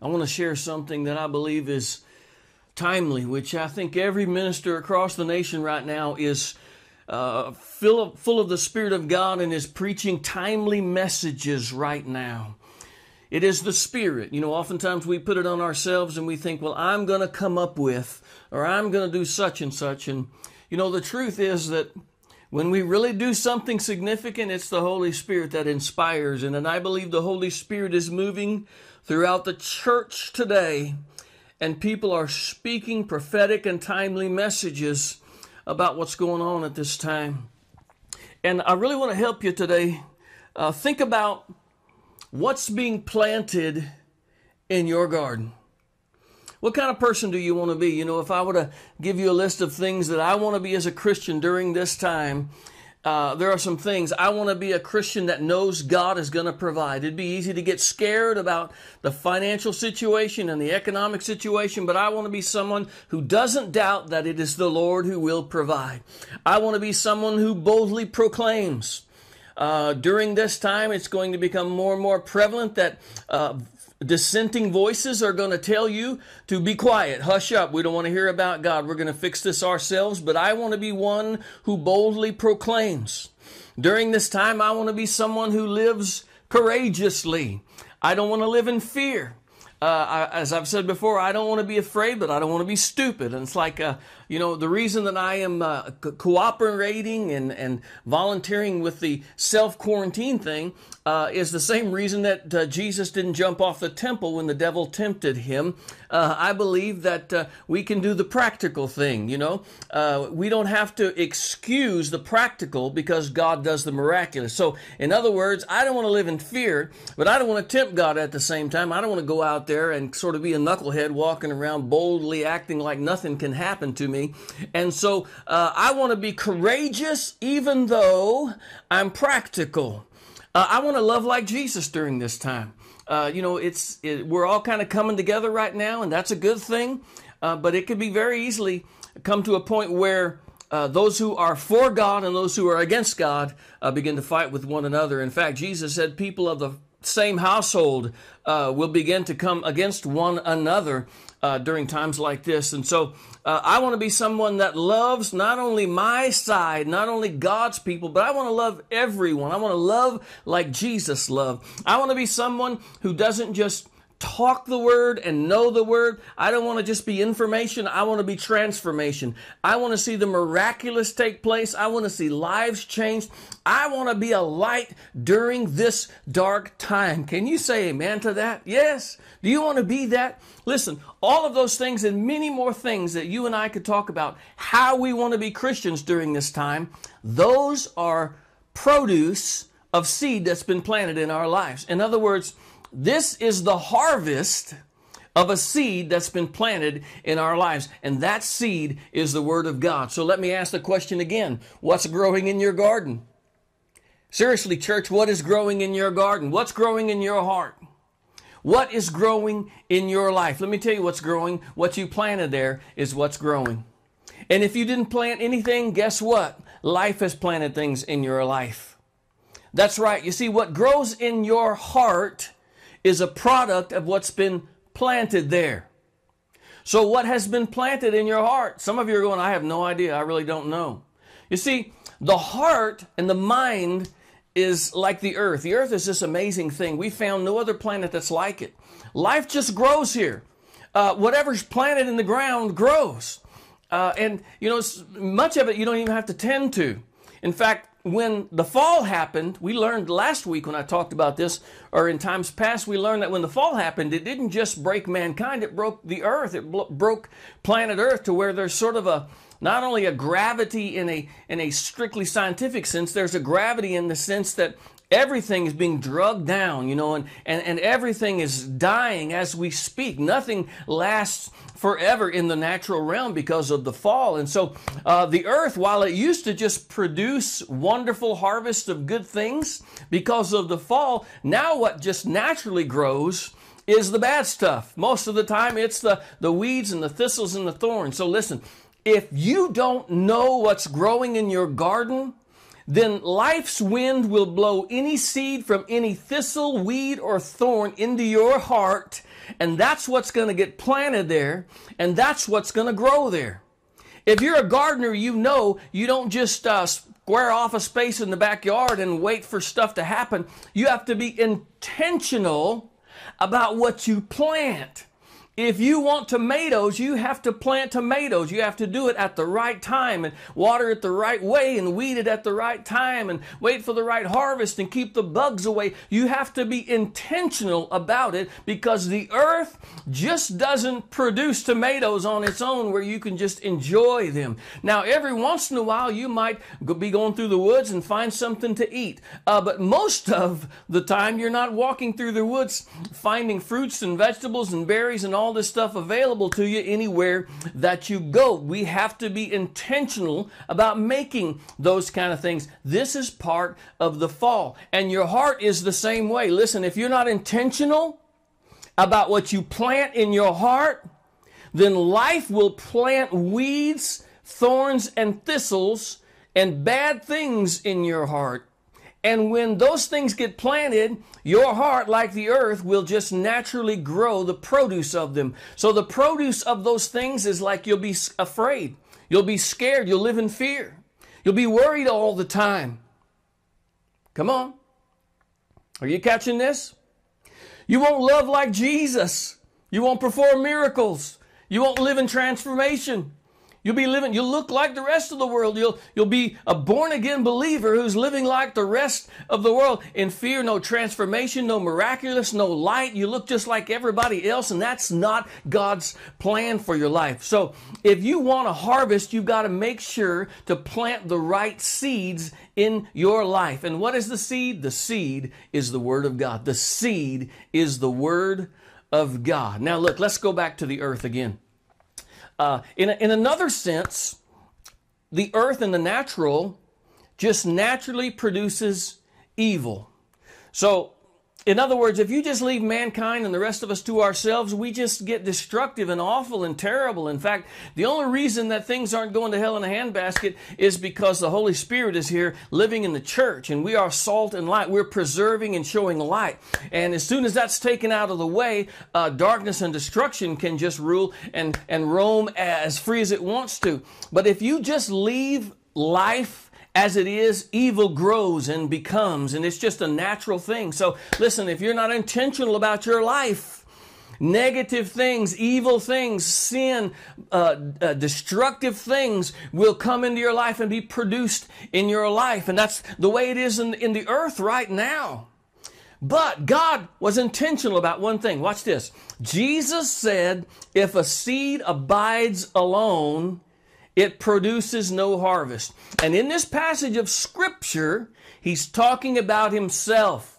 I want to share something that I believe is timely, which I think every minister across the nation right now is uh, full, of, full of the Spirit of God and is preaching timely messages right now. It is the Spirit. You know, oftentimes we put it on ourselves and we think, well, I'm going to come up with, or I'm going to do such and such. And, you know, the truth is that when we really do something significant, it's the Holy Spirit that inspires. And, and I believe the Holy Spirit is moving throughout the church today, and people are speaking prophetic and timely messages about what's going on at this time. And I really want to help you today. Uh, think about what's being planted in your garden. What kind of person do you want to be? You know, if I were to give you a list of things that I want to be as a Christian during this time, uh, there are some things. I want to be a Christian that knows God is going to provide. It'd be easy to get scared about the financial situation and the economic situation, but I want to be someone who doesn't doubt that it is the Lord who will provide. I want to be someone who boldly proclaims. Uh, during this time, it's going to become more and more prevalent that uh, dissenting voices are going to tell you to be quiet, hush up. We don't want to hear about God. We're going to fix this ourselves. But I want to be one who boldly proclaims. During this time, I want to be someone who lives courageously. I don't want to live in fear. Uh, I, as I've said before, I don't want to be afraid, but I don't want to be stupid. And it's like, uh, you know, the reason that I am uh, co- cooperating and, and volunteering with the self quarantine thing uh, is the same reason that uh, Jesus didn't jump off the temple when the devil tempted him. Uh, I believe that uh, we can do the practical thing, you know. Uh, we don't have to excuse the practical because God does the miraculous. So, in other words, I don't want to live in fear, but I don't want to tempt God at the same time. I don't want to go out there and sort of be a knucklehead walking around boldly acting like nothing can happen to me. And so uh, I want to be courageous even though I'm practical. Uh, I want to love like Jesus during this time. Uh, you know, it's it, we're all kind of coming together right now, and that's a good thing. Uh, but it could be very easily come to a point where uh, those who are for God and those who are against God uh, begin to fight with one another. In fact, Jesus said, "People of the same household uh, will begin to come against one another uh, during times like this. And so uh, I want to be someone that loves not only my side, not only God's people, but I want to love everyone. I want to love like Jesus loved. I want to be someone who doesn't just talk the word and know the word. I don't want to just be information. I want to be transformation. I want to see the miraculous take place. I want to see lives changed. I want to be a light during this dark time. Can you say amen to that? Yes. Do you want to be that? Listen, all of those things and many more things that you and I could talk about how we want to be Christians during this time, those are produce of seed that's been planted in our lives. In other words, this is the harvest of a seed that's been planted in our lives. And that seed is the Word of God. So let me ask the question again What's growing in your garden? Seriously, church, what is growing in your garden? What's growing in your heart? What is growing in your life? Let me tell you what's growing. What you planted there is what's growing. And if you didn't plant anything, guess what? Life has planted things in your life. That's right. You see, what grows in your heart is a product of what's been planted there. So, what has been planted in your heart? Some of you are going, I have no idea. I really don't know. You see, the heart and the mind is like the earth. The earth is this amazing thing. We found no other planet that's like it. Life just grows here. Uh, whatever's planted in the ground grows. Uh, and, you know, much of it you don't even have to tend to. In fact, when the fall happened, we learned last week when I talked about this, or in times past, we learned that when the fall happened, it didn't just break mankind, it broke the earth. It broke planet Earth to where there's sort of a, not only a gravity in a, in a strictly scientific sense, there's a gravity in the sense that everything is being drugged down, you know, and, and, and everything is dying as we speak. Nothing lasts forever in the natural realm because of the fall. And so uh, the earth, while it used to just produce wonderful harvests of good things because of the fall, now what just naturally grows is the bad stuff. Most of the time, it's the, the weeds and the thistles and the thorns. So listen, if you don't know what's growing in your garden, then life's wind will blow any seed from any thistle, weed, or thorn into your heart, and that's what's going to get planted there, and that's what's going to grow there. If you're a gardener, you know you don't just uh, square off a space in the backyard and wait for stuff to happen. You have to be intentional about what you plant. If you want tomatoes, you have to plant tomatoes. You have to do it at the right time and water it the right way and weed it at the right time and wait for the right harvest and keep the bugs away. You have to be intentional about it because the earth just doesn't produce tomatoes on its own where you can just enjoy them. Now, every once in a while, you might be going through the woods and find something to eat. Uh, but most of the time, you're not walking through the woods finding fruits and vegetables and berries and all all this stuff available to you anywhere that you go. We have to be intentional about making those kind of things. This is part of the fall. And your heart is the same way. Listen, if you're not intentional about what you plant in your heart, then life will plant weeds, thorns, and thistles and bad things in your heart. And when those things get planted, your heart, like the earth, will just naturally grow the produce of them. So the produce of those things is like you'll be afraid. You'll be scared. You'll live in fear. You'll be worried all the time. Come on. Are you catching this? You won't love like Jesus. You won't perform miracles. You won't live in transformation. You'll be living, you'll look like the rest of the world. You'll, you'll be a born again believer who's living like the rest of the world in fear, no transformation, no miraculous, no light. You look just like everybody else, and that's not God's plan for your life. So if you want to harvest, you've got to make sure to plant the right seeds in your life. And what is the seed? The seed is the Word of God. The seed is the Word of God. Now, look, let's go back to the earth again. Uh, in, in another sense, the earth and the natural just naturally produces evil. So in other words, if you just leave mankind and the rest of us to ourselves, we just get destructive and awful and terrible. In fact, the only reason that things aren't going to hell in a handbasket is because the Holy Spirit is here living in the church and we are salt and light. We're preserving and showing light. And as soon as that's taken out of the way, uh, darkness and destruction can just rule and, and roam as free as it wants to. But if you just leave life as it is, evil grows and becomes, and it's just a natural thing. So, listen, if you're not intentional about your life, negative things, evil things, sin, uh, uh, destructive things will come into your life and be produced in your life. And that's the way it is in, in the earth right now. But God was intentional about one thing. Watch this. Jesus said, if a seed abides alone, it produces no harvest. And in this passage of Scripture, he's talking about himself.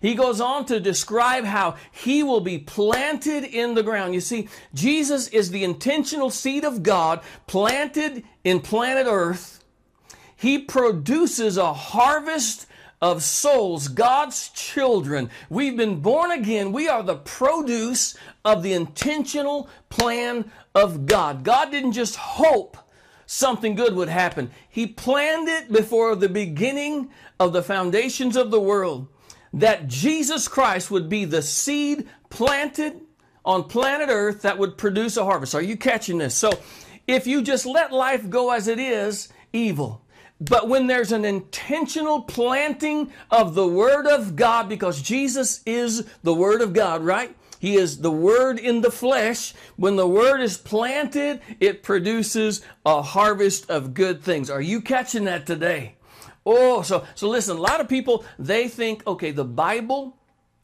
He goes on to describe how he will be planted in the ground. You see, Jesus is the intentional seed of God planted in planet Earth. He produces a harvest of souls, God's children. We've been born again. We are the produce of the intentional plan of God. God didn't just hope something good would happen. He planned it before the beginning of the foundations of the world that Jesus Christ would be the seed planted on planet Earth that would produce a harvest. Are you catching this? So, if you just let life go as it is, evil. But when there's an intentional planting of the Word of God, because Jesus is the Word of God, right? He is the Word in the flesh. When the Word is planted, it produces a harvest of good things. Are you catching that today? Oh, so, so listen, a lot of people, they think, okay, the Bible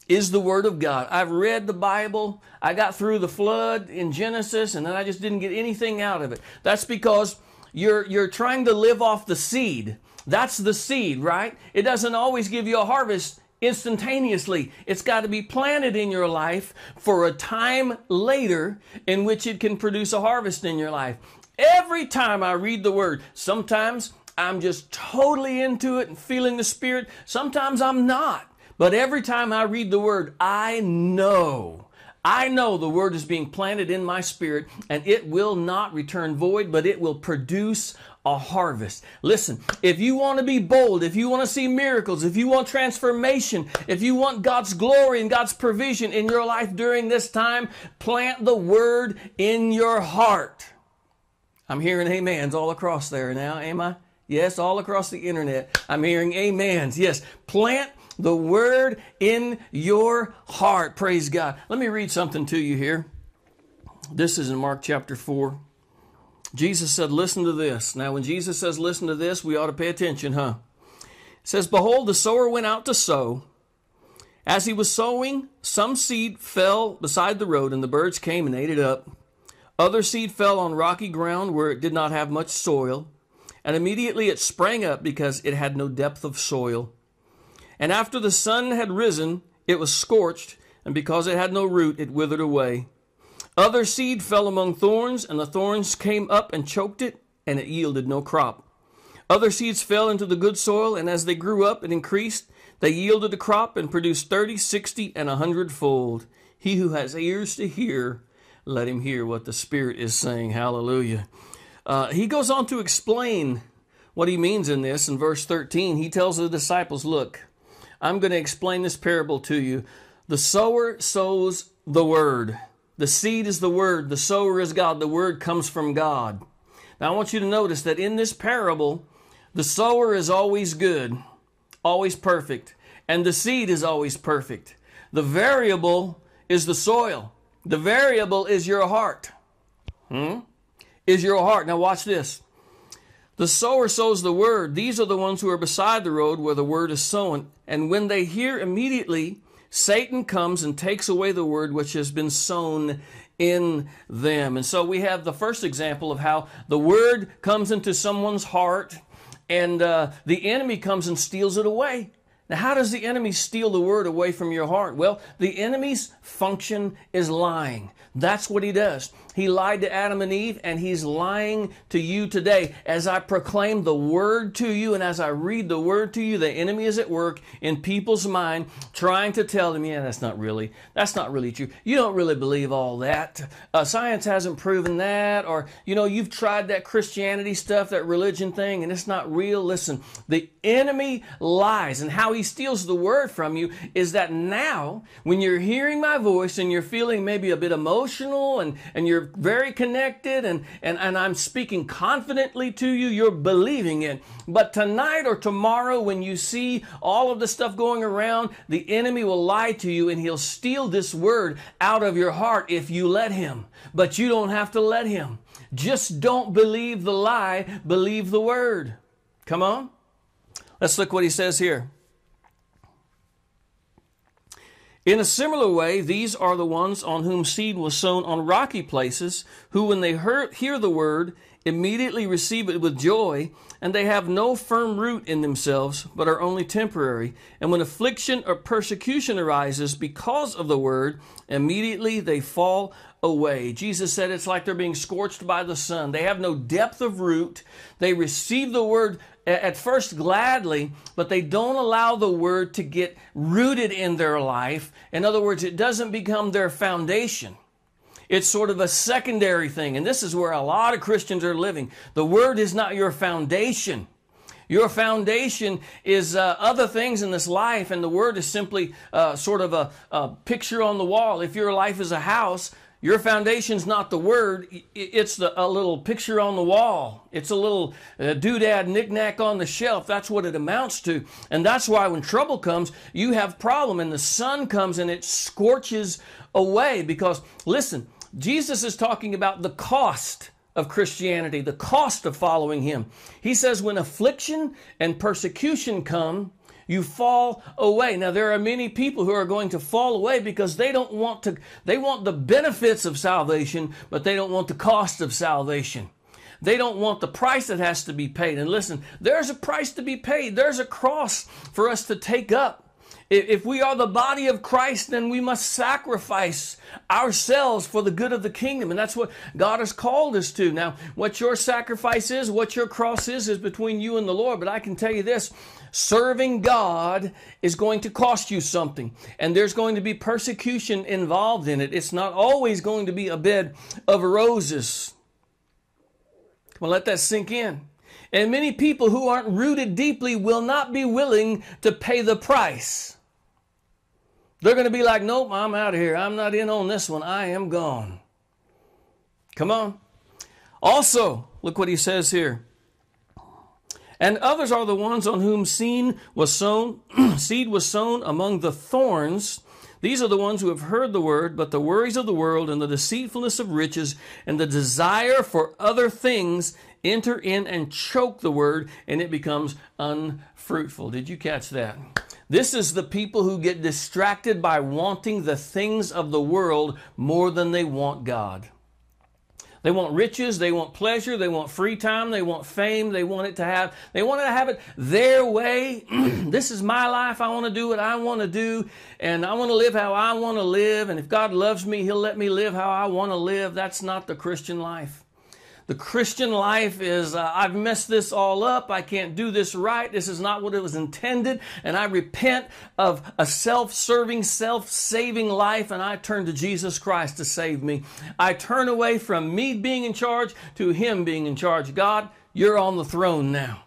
is the Word of God. I've read the Bible. I got through the flood in Genesis and then I just didn't get anything out of it. That's because you're, you're trying to live off the seed. That's the seed, right? It doesn't always give you a harvest instantaneously. It's got to be planted in your life for a time later in which it can produce a harvest in your life. Every time I read the word, sometimes I'm just totally into it and feeling the Spirit. Sometimes I'm not. But every time I read the word, I know I know the word is being planted in my spirit and it will not return void, but it will produce a harvest. Listen, if you want to be bold, if you want to see miracles, if you want transformation, if you want God's glory and God's provision in your life during this time, plant the word in your heart. I'm hearing amens all across there now, am I? Yes, all across the internet. I'm hearing amens. Yes, plant the word in your heart. Praise God. Let me read something to you here. This is in Mark chapter 4. Jesus said, Listen to this. Now, when Jesus says, Listen to this, we ought to pay attention, huh? It says, Behold, the sower went out to sow. As he was sowing, some seed fell beside the road, and the birds came and ate it up. Other seed fell on rocky ground where it did not have much soil, and immediately it sprang up because it had no depth of soil. And after the sun had risen, it was scorched, and because it had no root, it withered away. Other seed fell among thorns, and the thorns came up and choked it, and it yielded no crop. Other seeds fell into the good soil, and as they grew up and increased, they yielded a crop and produced thirty, sixty, and a hundredfold. He who has ears to hear, let him hear what the Spirit is saying. Hallelujah. Uh, he goes on to explain what he means in this. In verse 13, he tells the disciples, Look, I'm going to explain this parable to you. The sower sows the word. The seed is the word, the sower is God, the word comes from God. Now I want you to notice that in this parable, the sower is always good, always perfect, and the seed is always perfect. The variable is the soil. The variable is your heart. Hmm? Is your heart. Now watch this. The sower sows the word. These are the ones who are beside the road where the word is sown. And when they hear immediately, Satan comes and takes away the word which has been sown in them. And so we have the first example of how the word comes into someone's heart and uh, the enemy comes and steals it away. Now, how does the enemy steal the word away from your heart? Well, the enemy's function is lying. That's what he does. He lied to Adam and Eve, and he's lying to you today. As I proclaim the word to you, and as I read the word to you, the enemy is at work in people's mind, trying to tell them, yeah, that's not really, that's not really true. You don't really believe all that. Uh, science hasn't proven that, or, you know, you've tried that Christianity stuff, that religion thing, and it's not real. Listen, the enemy lies, and how he steals the word from you is that now, when you're hearing my voice and you're feeling maybe a bit emotional and, and you're very connected and, and, and I'm speaking confidently to you, you're believing it. But tonight or tomorrow, when you see all of the stuff going around, the enemy will lie to you and he'll steal this word out of your heart if you let him. But you don't have to let him. Just don't believe the lie, believe the word. Come on. Let's look what he says here. In a similar way, these are the ones on whom seed was sown on rocky places, who, when they hear, hear the word, immediately receive it with joy, and they have no firm root in themselves, but are only temporary. And when affliction or persecution arises because of the word, immediately they fall away. Jesus said it's like they're being scorched by the sun. They have no depth of root. They receive the word at first gladly, but they don't allow the word to get rooted in their life. In other words, it doesn't become their foundation. It's sort of a secondary thing. And this is where a lot of Christians are living. The word is not your foundation. Your foundation is uh, other things in this life, and the word is simply uh, sort of a, a picture on the wall. If your life is a house, your foundation's not the word, it's the, a little picture on the wall. It's a little uh, doodad knickknack on the shelf. That's what it amounts to. And that's why when trouble comes, you have problem and the sun comes and it scorches away because listen, Jesus is talking about the cost of Christianity, the cost of following him. He says when affliction and persecution come, you fall away. Now there are many people who are going to fall away because they don't want to they want the benefits of salvation, but they don't want the cost of salvation. They don't want the price that has to be paid. And listen, there's a price to be paid. There's a cross for us to take up. If we are the body of Christ, then we must sacrifice ourselves for the good of the kingdom. And that's what God has called us to. Now, what your sacrifice is, what your cross is, is between you and the Lord. But I can tell you this serving God is going to cost you something, and there's going to be persecution involved in it. It's not always going to be a bed of roses. Well, let that sink in. And many people who aren't rooted deeply will not be willing to pay the price. They're going to be like, nope, I'm out of here. I'm not in on this one. I am gone. Come on. Also, look what he says here. And others are the ones on whom seed was sown, seed was sown among the thorns. These are the ones who have heard the word, but the worries of the world and the deceitfulness of riches and the desire for other things enter in and choke the word, and it becomes unfruitful. Did you catch that? This is the people who get distracted by wanting the things of the world more than they want God. They want riches, they want pleasure, they want free time, they want fame, they want it to have they want to have it their way. this is my life. I want to do what I want to do and I want to live how I want to live and if God loves me, he'll let me live how I want to live. That's not the Christian life. The Christian life is, uh, I've messed this all up. I can't do this right. This is not what it was intended. And I repent of a self serving, self saving life and I turn to Jesus Christ to save me. I turn away from me being in charge to Him being in charge. God, you're on the throne now.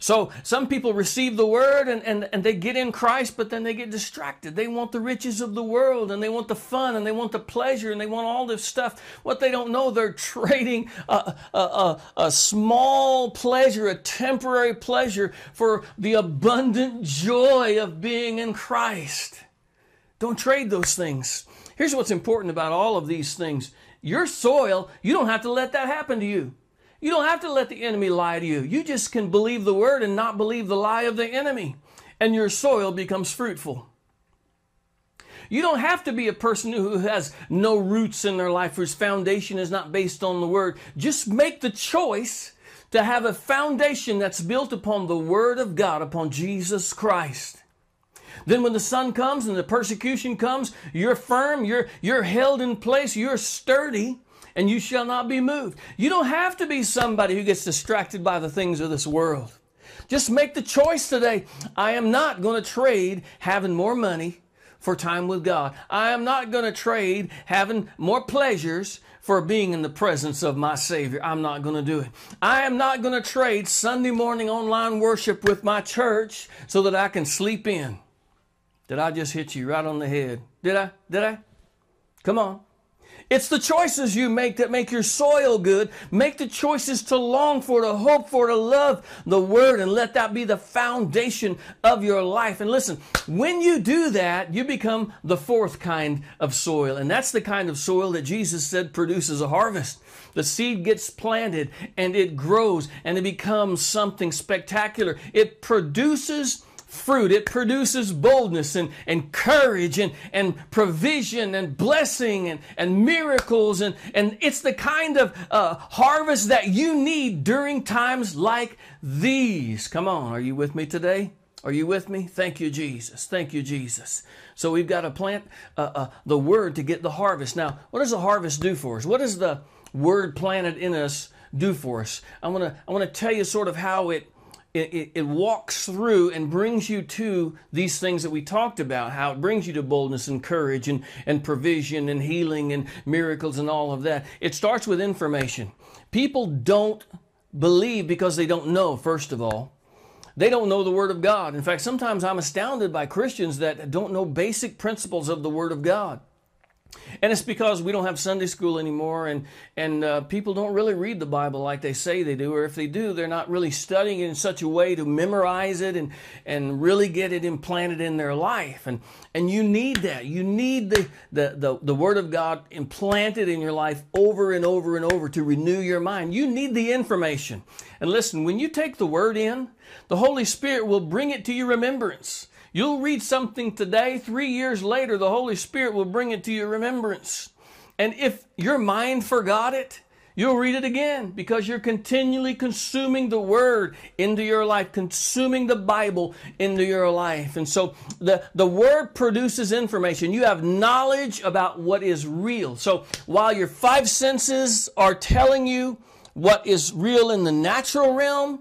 So some people receive the word and, and, and they get in Christ, but then they get distracted. They want the riches of the world and they want the fun and they want the pleasure and they want all this stuff. What they don't know, they're trading a, a, a, a small pleasure, a temporary pleasure for the abundant joy of being in Christ. Don't trade those things. Here's what's important about all of these things. Your soil, you don't have to let that happen to you. You don't have to let the enemy lie to you. You just can believe the word and not believe the lie of the enemy, and your soil becomes fruitful. You don't have to be a person who has no roots in their life, whose foundation is not based on the word. Just make the choice to have a foundation that's built upon the word of God, upon Jesus Christ. Then when the sun comes and the persecution comes, you're firm, you're, you're held in place, you're sturdy, and you shall not be moved. You don't have to be somebody who gets distracted by the things of this world. Just make the choice today. I am not going to trade having more money for time with God. I am not going to trade having more pleasures for being in the presence of my Savior. I'm not going to do it. I am not going to trade Sunday morning online worship with my church so that I can sleep in. Did I just hit you right on the head? Did I? Did I? Come on. It's the choices you make that make your soil good. Make the choices to long for, to hope for, to love the Word, and let that be the foundation of your life. And listen, when you do that, you become the fourth kind of soil. And that's the kind of soil that Jesus said produces a harvest. The seed gets planted and it grows and it becomes something spectacular. It produces fruit. It produces boldness and, and courage and, and provision and blessing and, and miracles. And, and it's the kind of uh, harvest that you need during times like these. Come on, are you with me today? Are you with me? Thank you, Jesus. Thank you, Jesus. So we've got to plant uh, uh, the word to get the harvest. Now, what does the harvest do for us? What does the word planted in us do for us? I want to I want to tell you sort of how it it, it, it, walks through and brings you to these things that we talked about, how it brings you to boldness and courage and, and provision and healing and miracles and all of that. It starts with information. People don't believe because they don't know, first of all. They don't know the Word of God. In fact, sometimes I'm astounded by Christians that don't know basic principles of the Word of God. And it's because we don't have Sunday school anymore, and and uh, people don't really read the Bible like they say they do, or if they do, they're not really studying it in such a way to memorize it and and really get it implanted in their life. And and you need that. You need the the the, the Word of God implanted in your life over and over and over to renew your mind. You need the information. And listen, when you take the Word in, the Holy Spirit will bring it to your remembrance. You'll read something today, three years later, the Holy Spirit will bring it to your remembrance. And if your mind forgot it, you'll read it again because you're continually consuming the Word into your life, consuming the Bible into your life. And so the, the Word produces information. You have knowledge about what is real. So while your five senses are telling you what is real in the natural realm,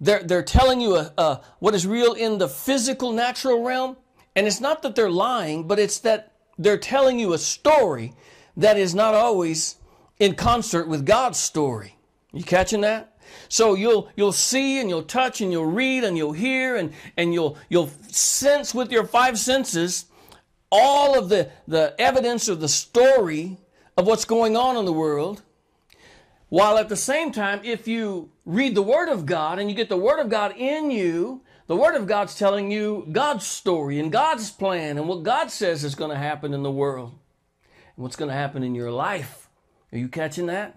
they're, they're telling you a, a, what is real in the physical, natural realm. And it's not that they're lying, but it's that they're telling you a story that is not always in concert with God's story. You catching that? So you'll you'll see and you'll touch and you'll read and you'll hear and, and you'll you'll sense with your five senses all of the, the evidence of the story of what's going on in the world. While at the same time, if you read the Word of God and you get the Word of God in you, the Word of God's telling you God's story and God's plan and what God says is going to happen in the world and what's going to happen in your life. Are you catching that?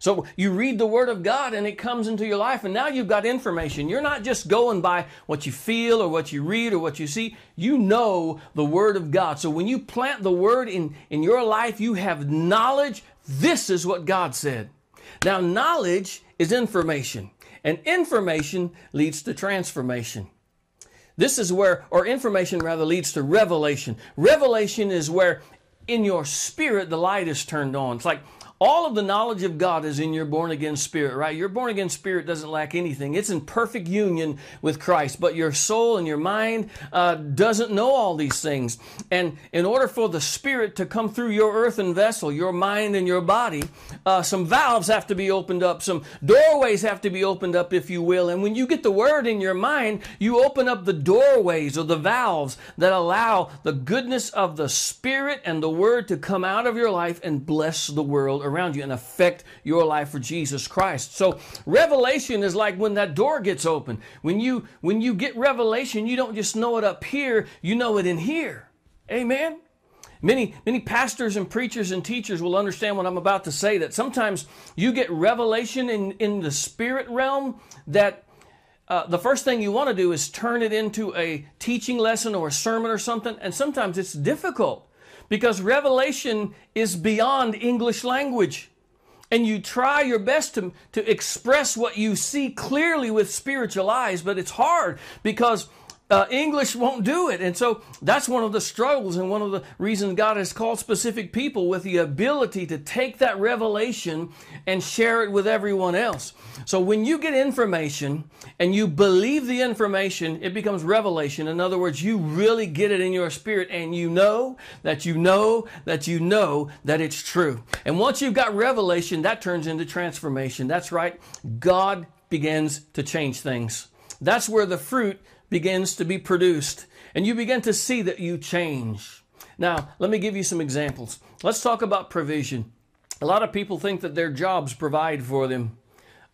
So you read the Word of God and it comes into your life, and now you've got information. You're not just going by what you feel or what you read or what you see. You know the Word of God. So when you plant the Word in, in your life, you have knowledge. This is what God said. Now, knowledge is information, and information leads to transformation. This is where, or information rather, leads to revelation. Revelation is where in your spirit the light is turned on. It's like all of the knowledge of God is in your born again spirit, right? Your born again spirit doesn't lack anything. It's in perfect union with Christ, but your soul and your mind uh, doesn't know all these things. And in order for the spirit to come through your earthen vessel, your mind and your body, uh, some valves have to be opened up, some doorways have to be opened up, if you will. And when you get the word in your mind, you open up the doorways or the valves that allow the goodness of the spirit and the word to come out of your life and bless the world around you and affect your life for Jesus Christ. So revelation is like when that door gets open. When you when you get revelation, you don't just know it up here, you know it in here. Amen. Many, many pastors and preachers and teachers will understand what I'm about to say that sometimes you get revelation in, in the spirit realm that uh, the first thing you want to do is turn it into a teaching lesson or a sermon or something, and sometimes it's difficult because revelation is beyond English language. And you try your best to, to express what you see clearly with spiritual eyes, but it's hard because uh, English won't do it. And so that's one of the struggles and one of the reasons God has called specific people with the ability to take that revelation and share it with everyone else. So when you get information and you believe the information, it becomes revelation. In other words, you really get it in your spirit and you know that you know that you know that it's true. And once you've got revelation, that turns into transformation. That's right. God begins to change things. That's where the fruit begins to be produced and you begin to see that you change. Now, let me give you some examples. Let's talk about provision. A lot of people think that their jobs provide for them,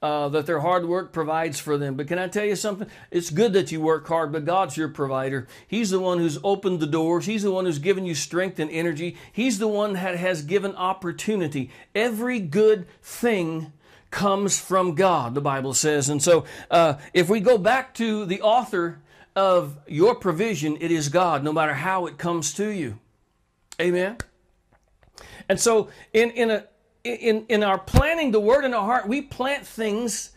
uh, that their hard work provides for them. But can I tell you something? It's good that you work hard, but God's your provider. He's the one who's opened the doors, He's the one who's given you strength and energy, He's the one that has given opportunity. Every good thing comes from God, the Bible says. And so, uh, if we go back to the author of your provision, it is God, no matter how it comes to you. Amen. And so in in a in in our planting the word in our heart, we plant things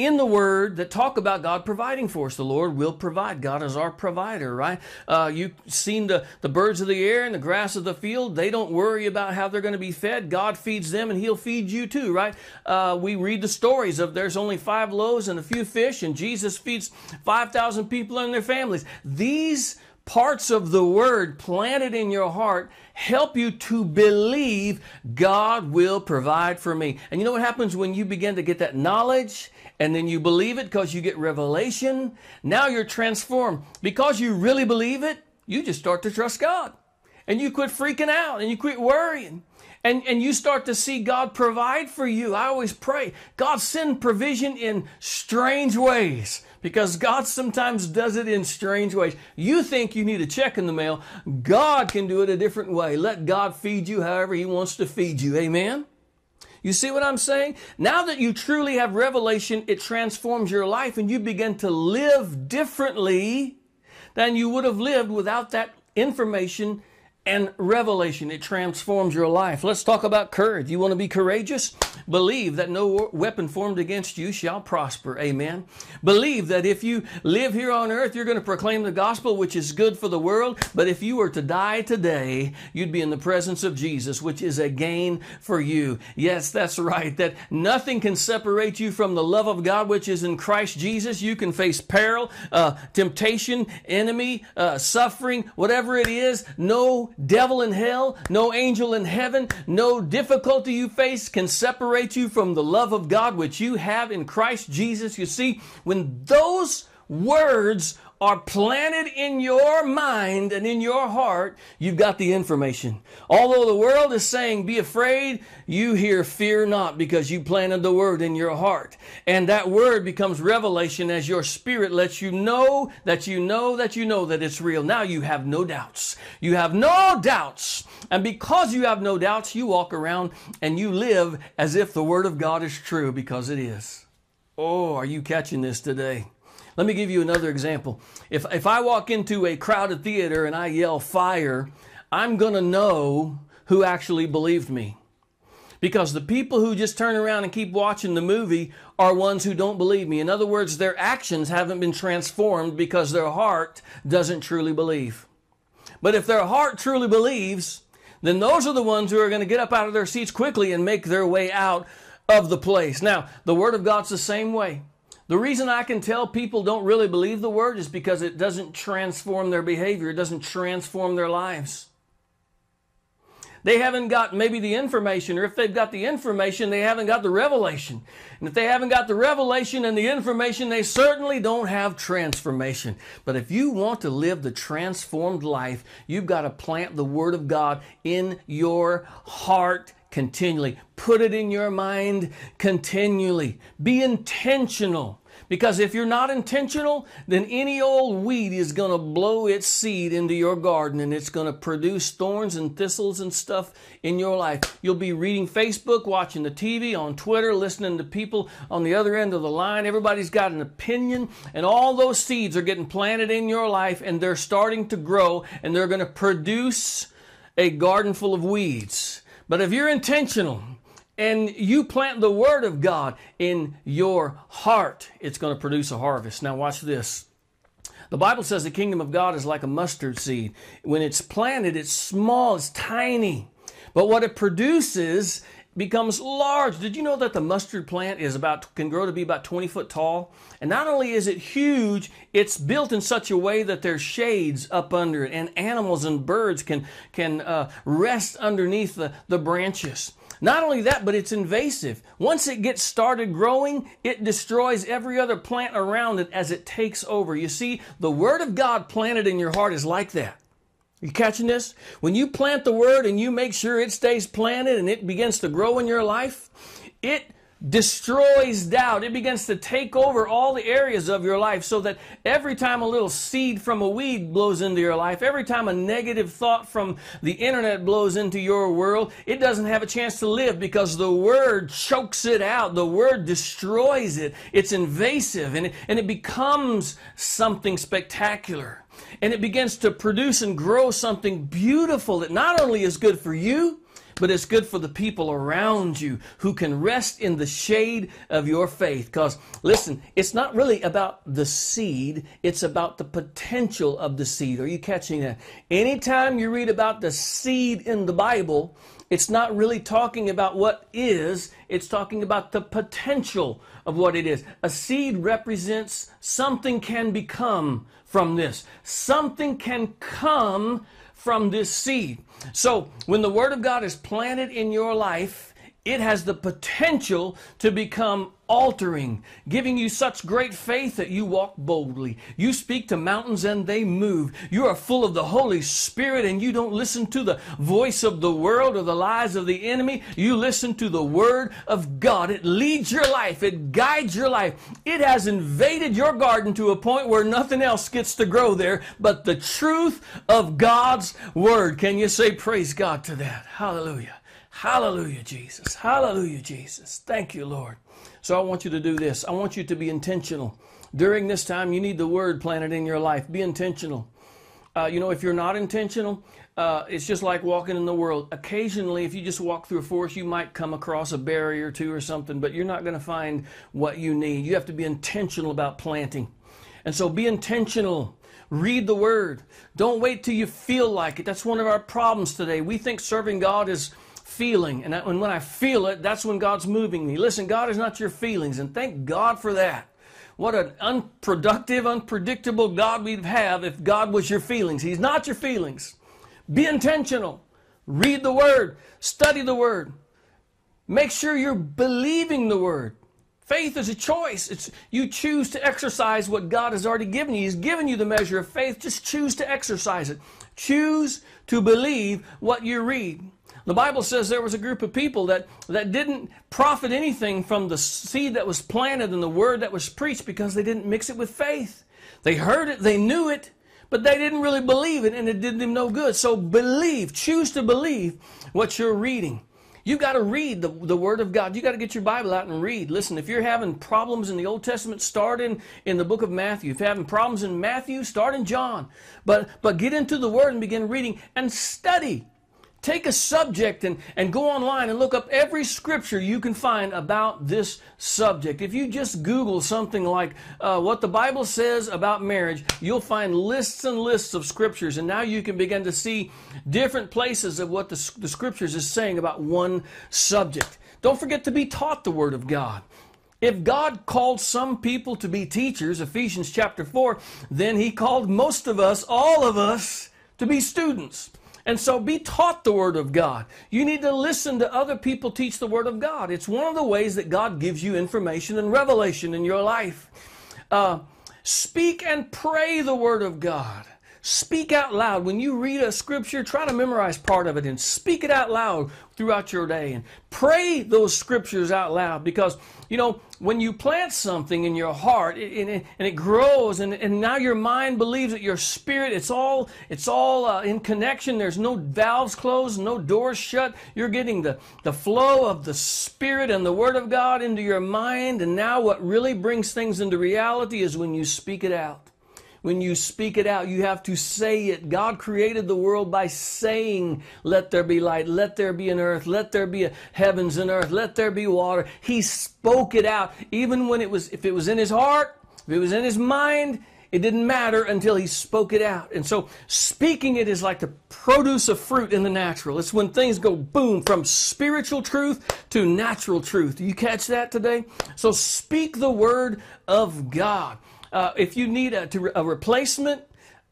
in the Word that talk about God providing for us. The Lord will provide. God is our provider, right? Uh, you've seen the, the birds of the air and the grass of the field. They don't worry about how they're going to be fed. God feeds them and He'll feed you too, right? Uh, we read the stories of there's only five loaves and a few fish, and Jesus feeds 5,000 people and their families. These parts of the word planted in your heart help you to believe God will provide for me. And you know what happens when you begin to get that knowledge and then you believe it because you get revelation? Now you're transformed. Because you really believe it, you just start to trust God. And you quit freaking out and you quit worrying. And, and you start to see God provide for you. I always pray, God send provision in strange ways because God sometimes does it in strange ways. You think you need a check in the mail. God can do it a different way. Let God feed you however He wants to feed you. Amen? You see what I'm saying? Now that you truly have revelation, it transforms your life and you begin to live differently than you would have lived without that information and revelation. It transforms your life. Let's talk about courage. You want to be courageous? Believe that no weapon formed against you shall prosper. Amen. Believe that if you live here on earth, you're going to proclaim the gospel, which is good for the world. But if you were to die today, you'd be in the presence of Jesus, which is a gain for you. Yes, that's right. That nothing can separate you from the love of God, which is in Christ Jesus. You can face peril, uh, temptation, enemy, uh, suffering, whatever it is. No devil in hell, no angel in heaven, no difficulty you face can separate you from the love of God which you have in Christ Jesus. You see, when those words are planted in your mind and in your heart, you've got the information. Although the world is saying, be afraid, you hear, fear not, because you planted the word in your heart. And that word becomes revelation as your spirit lets you know that you know that you know that it's real. Now you have no doubts. You have no doubts. And because you have no doubts, you walk around and you live as if the word of God is true because it is. Oh, are you catching this today? Let me give you another example. If, if I walk into a crowded theater and I yell fire, I'm going to know who actually believed me. Because the people who just turn around and keep watching the movie are ones who don't believe me. In other words, their actions haven't been transformed because their heart doesn't truly believe. But if their heart truly believes, then those are the ones who are going to get up out of their seats quickly and make their way out of the place. Now, the Word of God's the same way. The reason I can tell people don't really believe the word is because it doesn't transform their behavior, it doesn't transform their lives. They haven't got maybe the information, or if they've got the information, they haven't got the revelation. And if they haven't got the revelation and the information, they certainly don't have transformation. But if you want to live the transformed life, you've got to plant the Word of God in your heart continually. Put it in your mind continually. Be intentional. Because if you're not intentional, then any old weed is going to blow its seed into your garden and it's going to produce thorns and thistles and stuff in your life. You'll be reading Facebook, watching the TV, on Twitter, listening to people on the other end of the line. Everybody's got an opinion, and all those seeds are getting planted in your life and they're starting to grow and they're going to produce a garden full of weeds. But if you're intentional, and you plant the Word of God in your heart, it's going to produce a harvest. Now, watch this. The Bible says the kingdom of God is like a mustard seed. When it's planted, it's small, it's tiny. But what it produces becomes large. Did you know that the mustard plant is about can grow to be about 20 foot tall? And not only is it huge, it's built in such a way that there's shades up under it, and animals and birds can can uh, rest underneath the, the branches. Not only that, but it's invasive. Once it gets started growing, it destroys every other plant around it as it takes over. You see, the Word of God planted in your heart is like that. You catching this? When you plant the Word and you make sure it stays planted and it begins to grow in your life, it destroys doubt. It begins to take over all the areas of your life so that every time a little seed from a weed blows into your life, every time a negative thought from the internet blows into your world, it doesn't have a chance to live because the word chokes it out. The word destroys it. It's invasive and it, and it becomes something spectacular. And it begins to produce and grow something beautiful that not only is good for you, but it's good for the people around you who can rest in the shade of your faith. Because, listen, it's not really about the seed, it's about the potential of the seed. Are you catching that? Anytime you read about the seed in the Bible, it's not really talking about what is, it's talking about the potential of what it is. A seed represents something can become from this. Something can come from this seed. So, when the Word of God is planted in your life, it has the potential to become altering, giving you such great faith that you walk boldly. You speak to mountains and they move. You are full of the Holy Spirit and you don't listen to the voice of the world or the lies of the enemy. You listen to the Word of God. It leads your life, it guides your life. It has invaded your garden to a point where nothing else gets to grow there but the truth of God's Word. Can you say praise God to that? Hallelujah. Hallelujah, Jesus. Hallelujah, Jesus. Thank you, Lord. So I want you to do this. I want you to be intentional. During this time, you need the word planted in your life. Be intentional. Uh, you know, if you're not intentional, uh, it's just like walking in the world. Occasionally, if you just walk through a forest, you might come across a berry or two or something, but you're not going to find what you need. You have to be intentional about planting. And so be intentional. Read the word. Don't wait till you feel like it. That's one of our problems today. We think serving God is feeling. And, when I feel it, that's when God's moving me. Listen, God is not your feelings. And thank God for that. What an unproductive, unpredictable God we'd have if God was your feelings. He's not your feelings. Be intentional. Read the Word. Study the Word. Make sure you're believing the Word. Faith is a choice. It's you choose to exercise what God has already given you. He's given you the measure of faith. Just choose to exercise it. Choose to believe what you read. The Bible says there was a group of people that, that didn't profit anything from the seed that was planted and the word that was preached because they didn't mix it with faith. They heard it, they knew it, but they didn't really believe it and it did them no good. So believe, choose to believe what you're reading. You've got to read the, the Word of God. You got to get your Bible out and read. Listen, if you're having problems in the Old Testament, start in, in the book of Matthew. If you're having problems in Matthew, start in John. But, but get into the Word and begin reading and study. Take a subject and, and go online and look up every scripture you can find about this subject. If you just Google something like uh, what the Bible says about marriage, you'll find lists and lists of scriptures. And now you can begin to see different places of what the, the scriptures is saying about one subject. Don't forget to be taught the Word of God. If God called some people to be teachers, Ephesians chapter 4, then He called most of us, all of us, to be students. And so be taught the Word of God. You need to listen to other people teach the Word of God. It's one of the ways that God gives you information and revelation in your life. Uh, speak and pray the Word of God. Speak out loud. When you read a scripture, try to memorize part of it and speak it out loud throughout your day and pray those scriptures out loud because, you know, when you plant something in your heart and it, and it grows and, and now your mind believes that your spirit, it's all, it's all uh, in connection. There's no valves closed, no doors shut. You're getting the, the flow of the spirit and the word of God into your mind. And now what really brings things into reality is when you speak it out when you speak it out, you have to say it. God created the world by saying, Let there be light, let there be an earth, let there be heavens and earth, let there be water. He spoke it out. Even when it was, if it was in his heart, if it was in his mind, it didn't matter until he spoke it out. And so speaking it is like the produce of fruit in the natural. It's when things go boom from spiritual truth to natural truth. Do you catch that today? So speak the word of God. Uh, if you need a, a replacement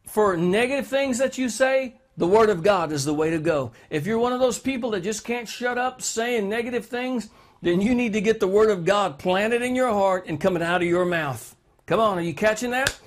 for negative things that you say, the Word of God is the way to go. If you're one of those people that just can't shut up saying negative things, then you need to get the Word of God planted in your heart and coming out of your mouth. Come on, are you catching that?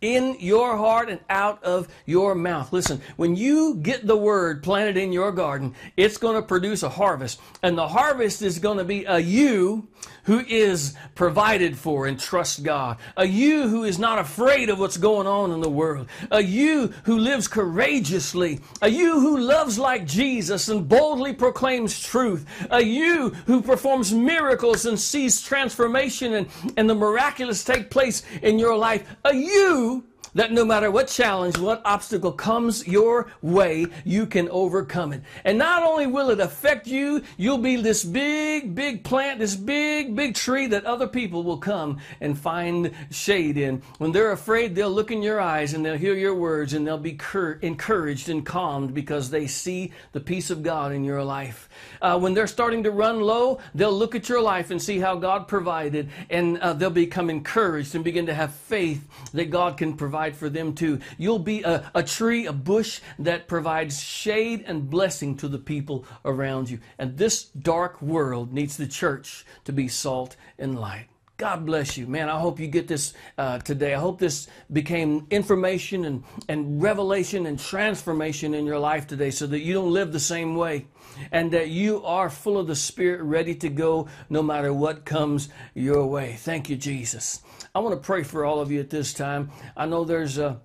in your heart and out of your mouth. Listen, when you get the word planted in your garden, it's going to produce a harvest. And the harvest is going to be a you who is provided for and trusts God. A you who is not afraid of what's going on in the world. A you who lives courageously. A you who loves like Jesus and boldly proclaims truth. A you who performs miracles and sees transformation and, and the miraculous take place in your life. A you that no matter what challenge, what obstacle comes your way, you can overcome it. And not only will it affect you, you'll be this big, big plant, this big, big tree that other people will come and find shade in. When they're afraid, they'll look in your eyes and they'll hear your words and they'll be cur- encouraged and calmed because they see the peace of God in your life. Uh, when they're starting to run low, they'll look at your life and see how God provided and uh, they'll become encouraged and begin to have faith that God can provide provide for them too. You'll be a, a tree, a bush that provides shade and blessing to the people around you. And this dark world needs the church to be salt and light. God bless you. Man, I hope you get this uh, today. I hope this became information and, and revelation and transformation in your life today so that you don't live the same way and that you are full of the Spirit, ready to go no matter what comes your way. Thank you, Jesus. I want to pray for all of you at this time. I know there's a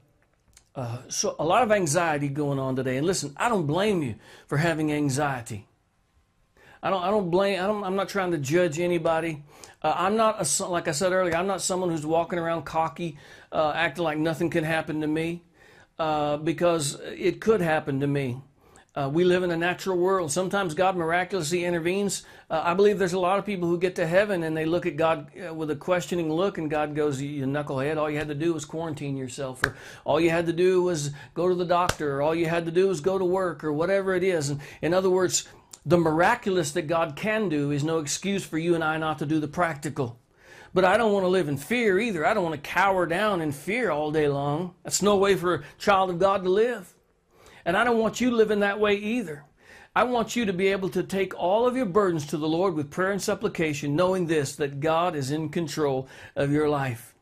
so a lot of anxiety going on today. And listen, I don't blame you for having anxiety. I don't. I don't blame. I am not trying to judge anybody. Uh, I'm not a, like I said earlier. I'm not someone who's walking around cocky, uh, acting like nothing can happen to me, uh, because it could happen to me. Uh, we live in a natural world. Sometimes God miraculously intervenes. Uh, I believe there's a lot of people who get to heaven and they look at God uh, with a questioning look, and God goes, You knucklehead, all you had to do was quarantine yourself, or all you had to do was go to the doctor, or all you had to do was go to work, or whatever it is. And in other words, the miraculous that God can do is no excuse for you and I not to do the practical. But I don't want to live in fear either. I don't want to cower down in fear all day long. That's no way for a child of God to live. And I don't want you living that way either. I want you to be able to take all of your burdens to the Lord with prayer and supplication, knowing this, that God is in control of your life.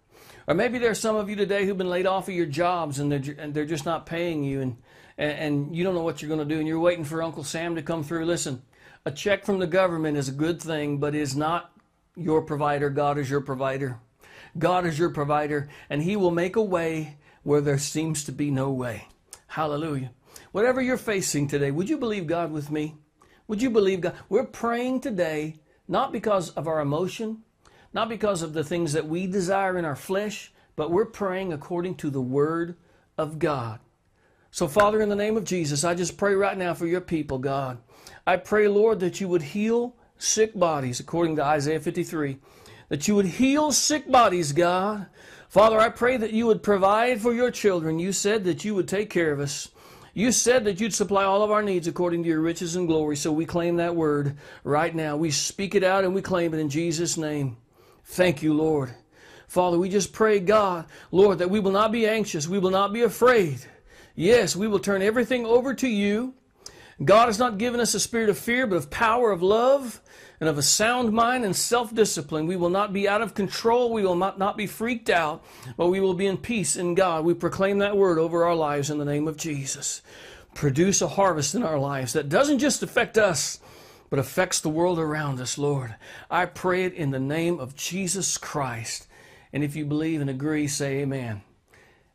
Or maybe there's some of you today who've been laid off of your jobs and they're, and they're just not paying you and, and you don't know what you're going to do and you're waiting for Uncle Sam to come through. Listen, a check from the government is a good thing, but is not your provider. God is your provider. God is your provider, and He will make a way where there seems to be no way. Hallelujah. Whatever you're facing today, would you believe God with me? Would you believe God? We're praying today not because of our emotion, not because of the things that we desire in our flesh, but we're praying according to the Word of God. So, Father, in the name of Jesus, I just pray right now for your people, God. I pray, Lord, that you would heal sick bodies, according to Isaiah 53, that you would heal sick bodies, God. Father, I pray that you would provide for your children. You said that you would take care of us. You said that you'd supply all of our needs according to your riches and glory, so we claim that word right now. We speak it out and we claim it in Jesus' name. Thank you, Lord. Father, we just pray, God, Lord, that we will not be anxious. We will not be afraid. Yes, we will turn everything over to you. God has not given us a spirit of fear, but of power, of love, and of a sound mind and self discipline. We will not be out of control. We will not, not be freaked out, but we will be in peace in God. We proclaim that word over our lives in the name of Jesus. Produce a harvest in our lives that doesn't just affect us, but affects the world around us, Lord. I pray it in the name of Jesus Christ. And if you believe and agree, say amen.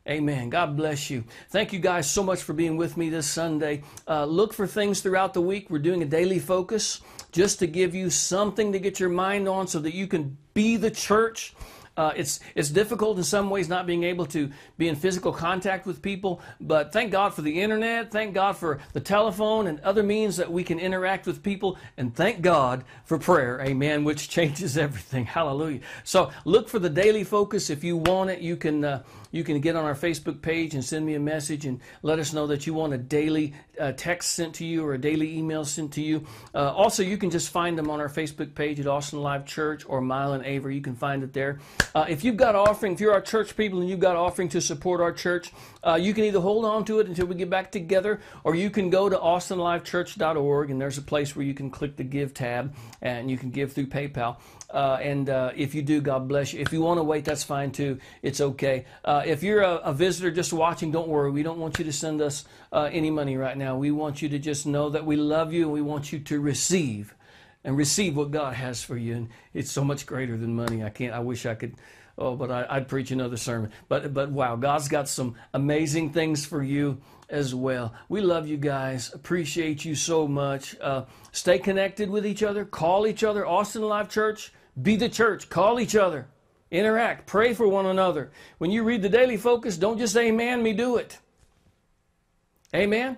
Amen. God bless you. Thank you guys so much for being with me this Sunday. Uh, look for things throughout the week. We're doing a daily focus just to give you something to get your mind on so that you can be the church uh, it's it's difficult in some ways not being able to be in physical contact with people, but thank God for the internet. Thank God for the telephone and other means that we can interact with people, and thank God for prayer. Amen. Which changes everything. Hallelujah. So look for the daily focus. If you want it, you can. Uh, you can get on our Facebook page and send me a message and let us know that you want a daily uh, text sent to you or a daily email sent to you. Uh, also, you can just find them on our Facebook page at Austin Live Church or Mylon Avery. You can find it there. Uh, if you've got offering, if you're our church people and you've got offering to support our church, uh, you can either hold on to it until we get back together, or you can go to austinlivechurch.org and there's a place where you can click the Give tab and you can give through PayPal. Uh, and uh, if you do, God bless you. If you want to wait, that's fine too. It's okay. Uh, if you're a, a, visitor just watching, don't worry. We don't want you to send us uh, any money right now. We want you to just know that we love you and we want you to receive and receive what God has for you. And it's so much greater than money. I can't. I wish I could. Oh, but I, would preach another sermon. But but wow, God's got some amazing things for you as well. We love you guys. Appreciate you so much. Uh, stay connected with each other. Call each other. Austin Live Church. Be the church. Call each other. Interact. Pray for one another. When you read the Daily Focus, don't just say, amen me. Do it. Amen.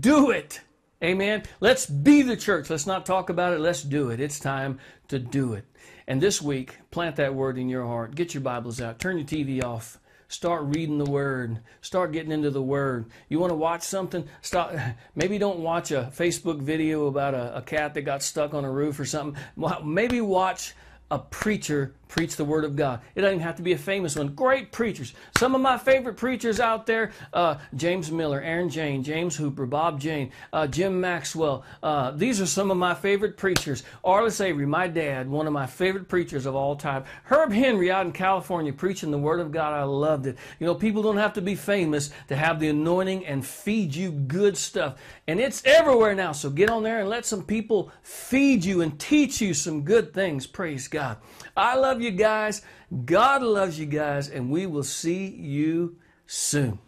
Do it. Amen. Let's be the church. Let's not talk about it. Let's do it. It's time to do it. And this week, plant that word in your heart. Get your Bibles out. Turn your TV off. Start reading the Word. Start getting into the Word. You want to watch something? Stop. Maybe don't watch a Facebook video about a, a cat that got stuck on a roof or something. Maybe watch a preacher preach the Word of God. It doesn't even have to be a famous one. Great preachers. Some of my favorite preachers out there uh, James Miller, Aaron Jane, James Hooper, Bob Jane, uh, Jim Maxwell. Uh, these are some of my favorite preachers. Arliss Avery, my dad, one of my favorite preachers of all time. Herb Henry out in California preaching the Word of God. I loved it. You know, people don't have to be famous to have the anointing and feed you good stuff. And it's everywhere now. So get on there and let some people feed you and teach you some good things. Praise God. I love you guys. God loves you guys, and we will see you soon.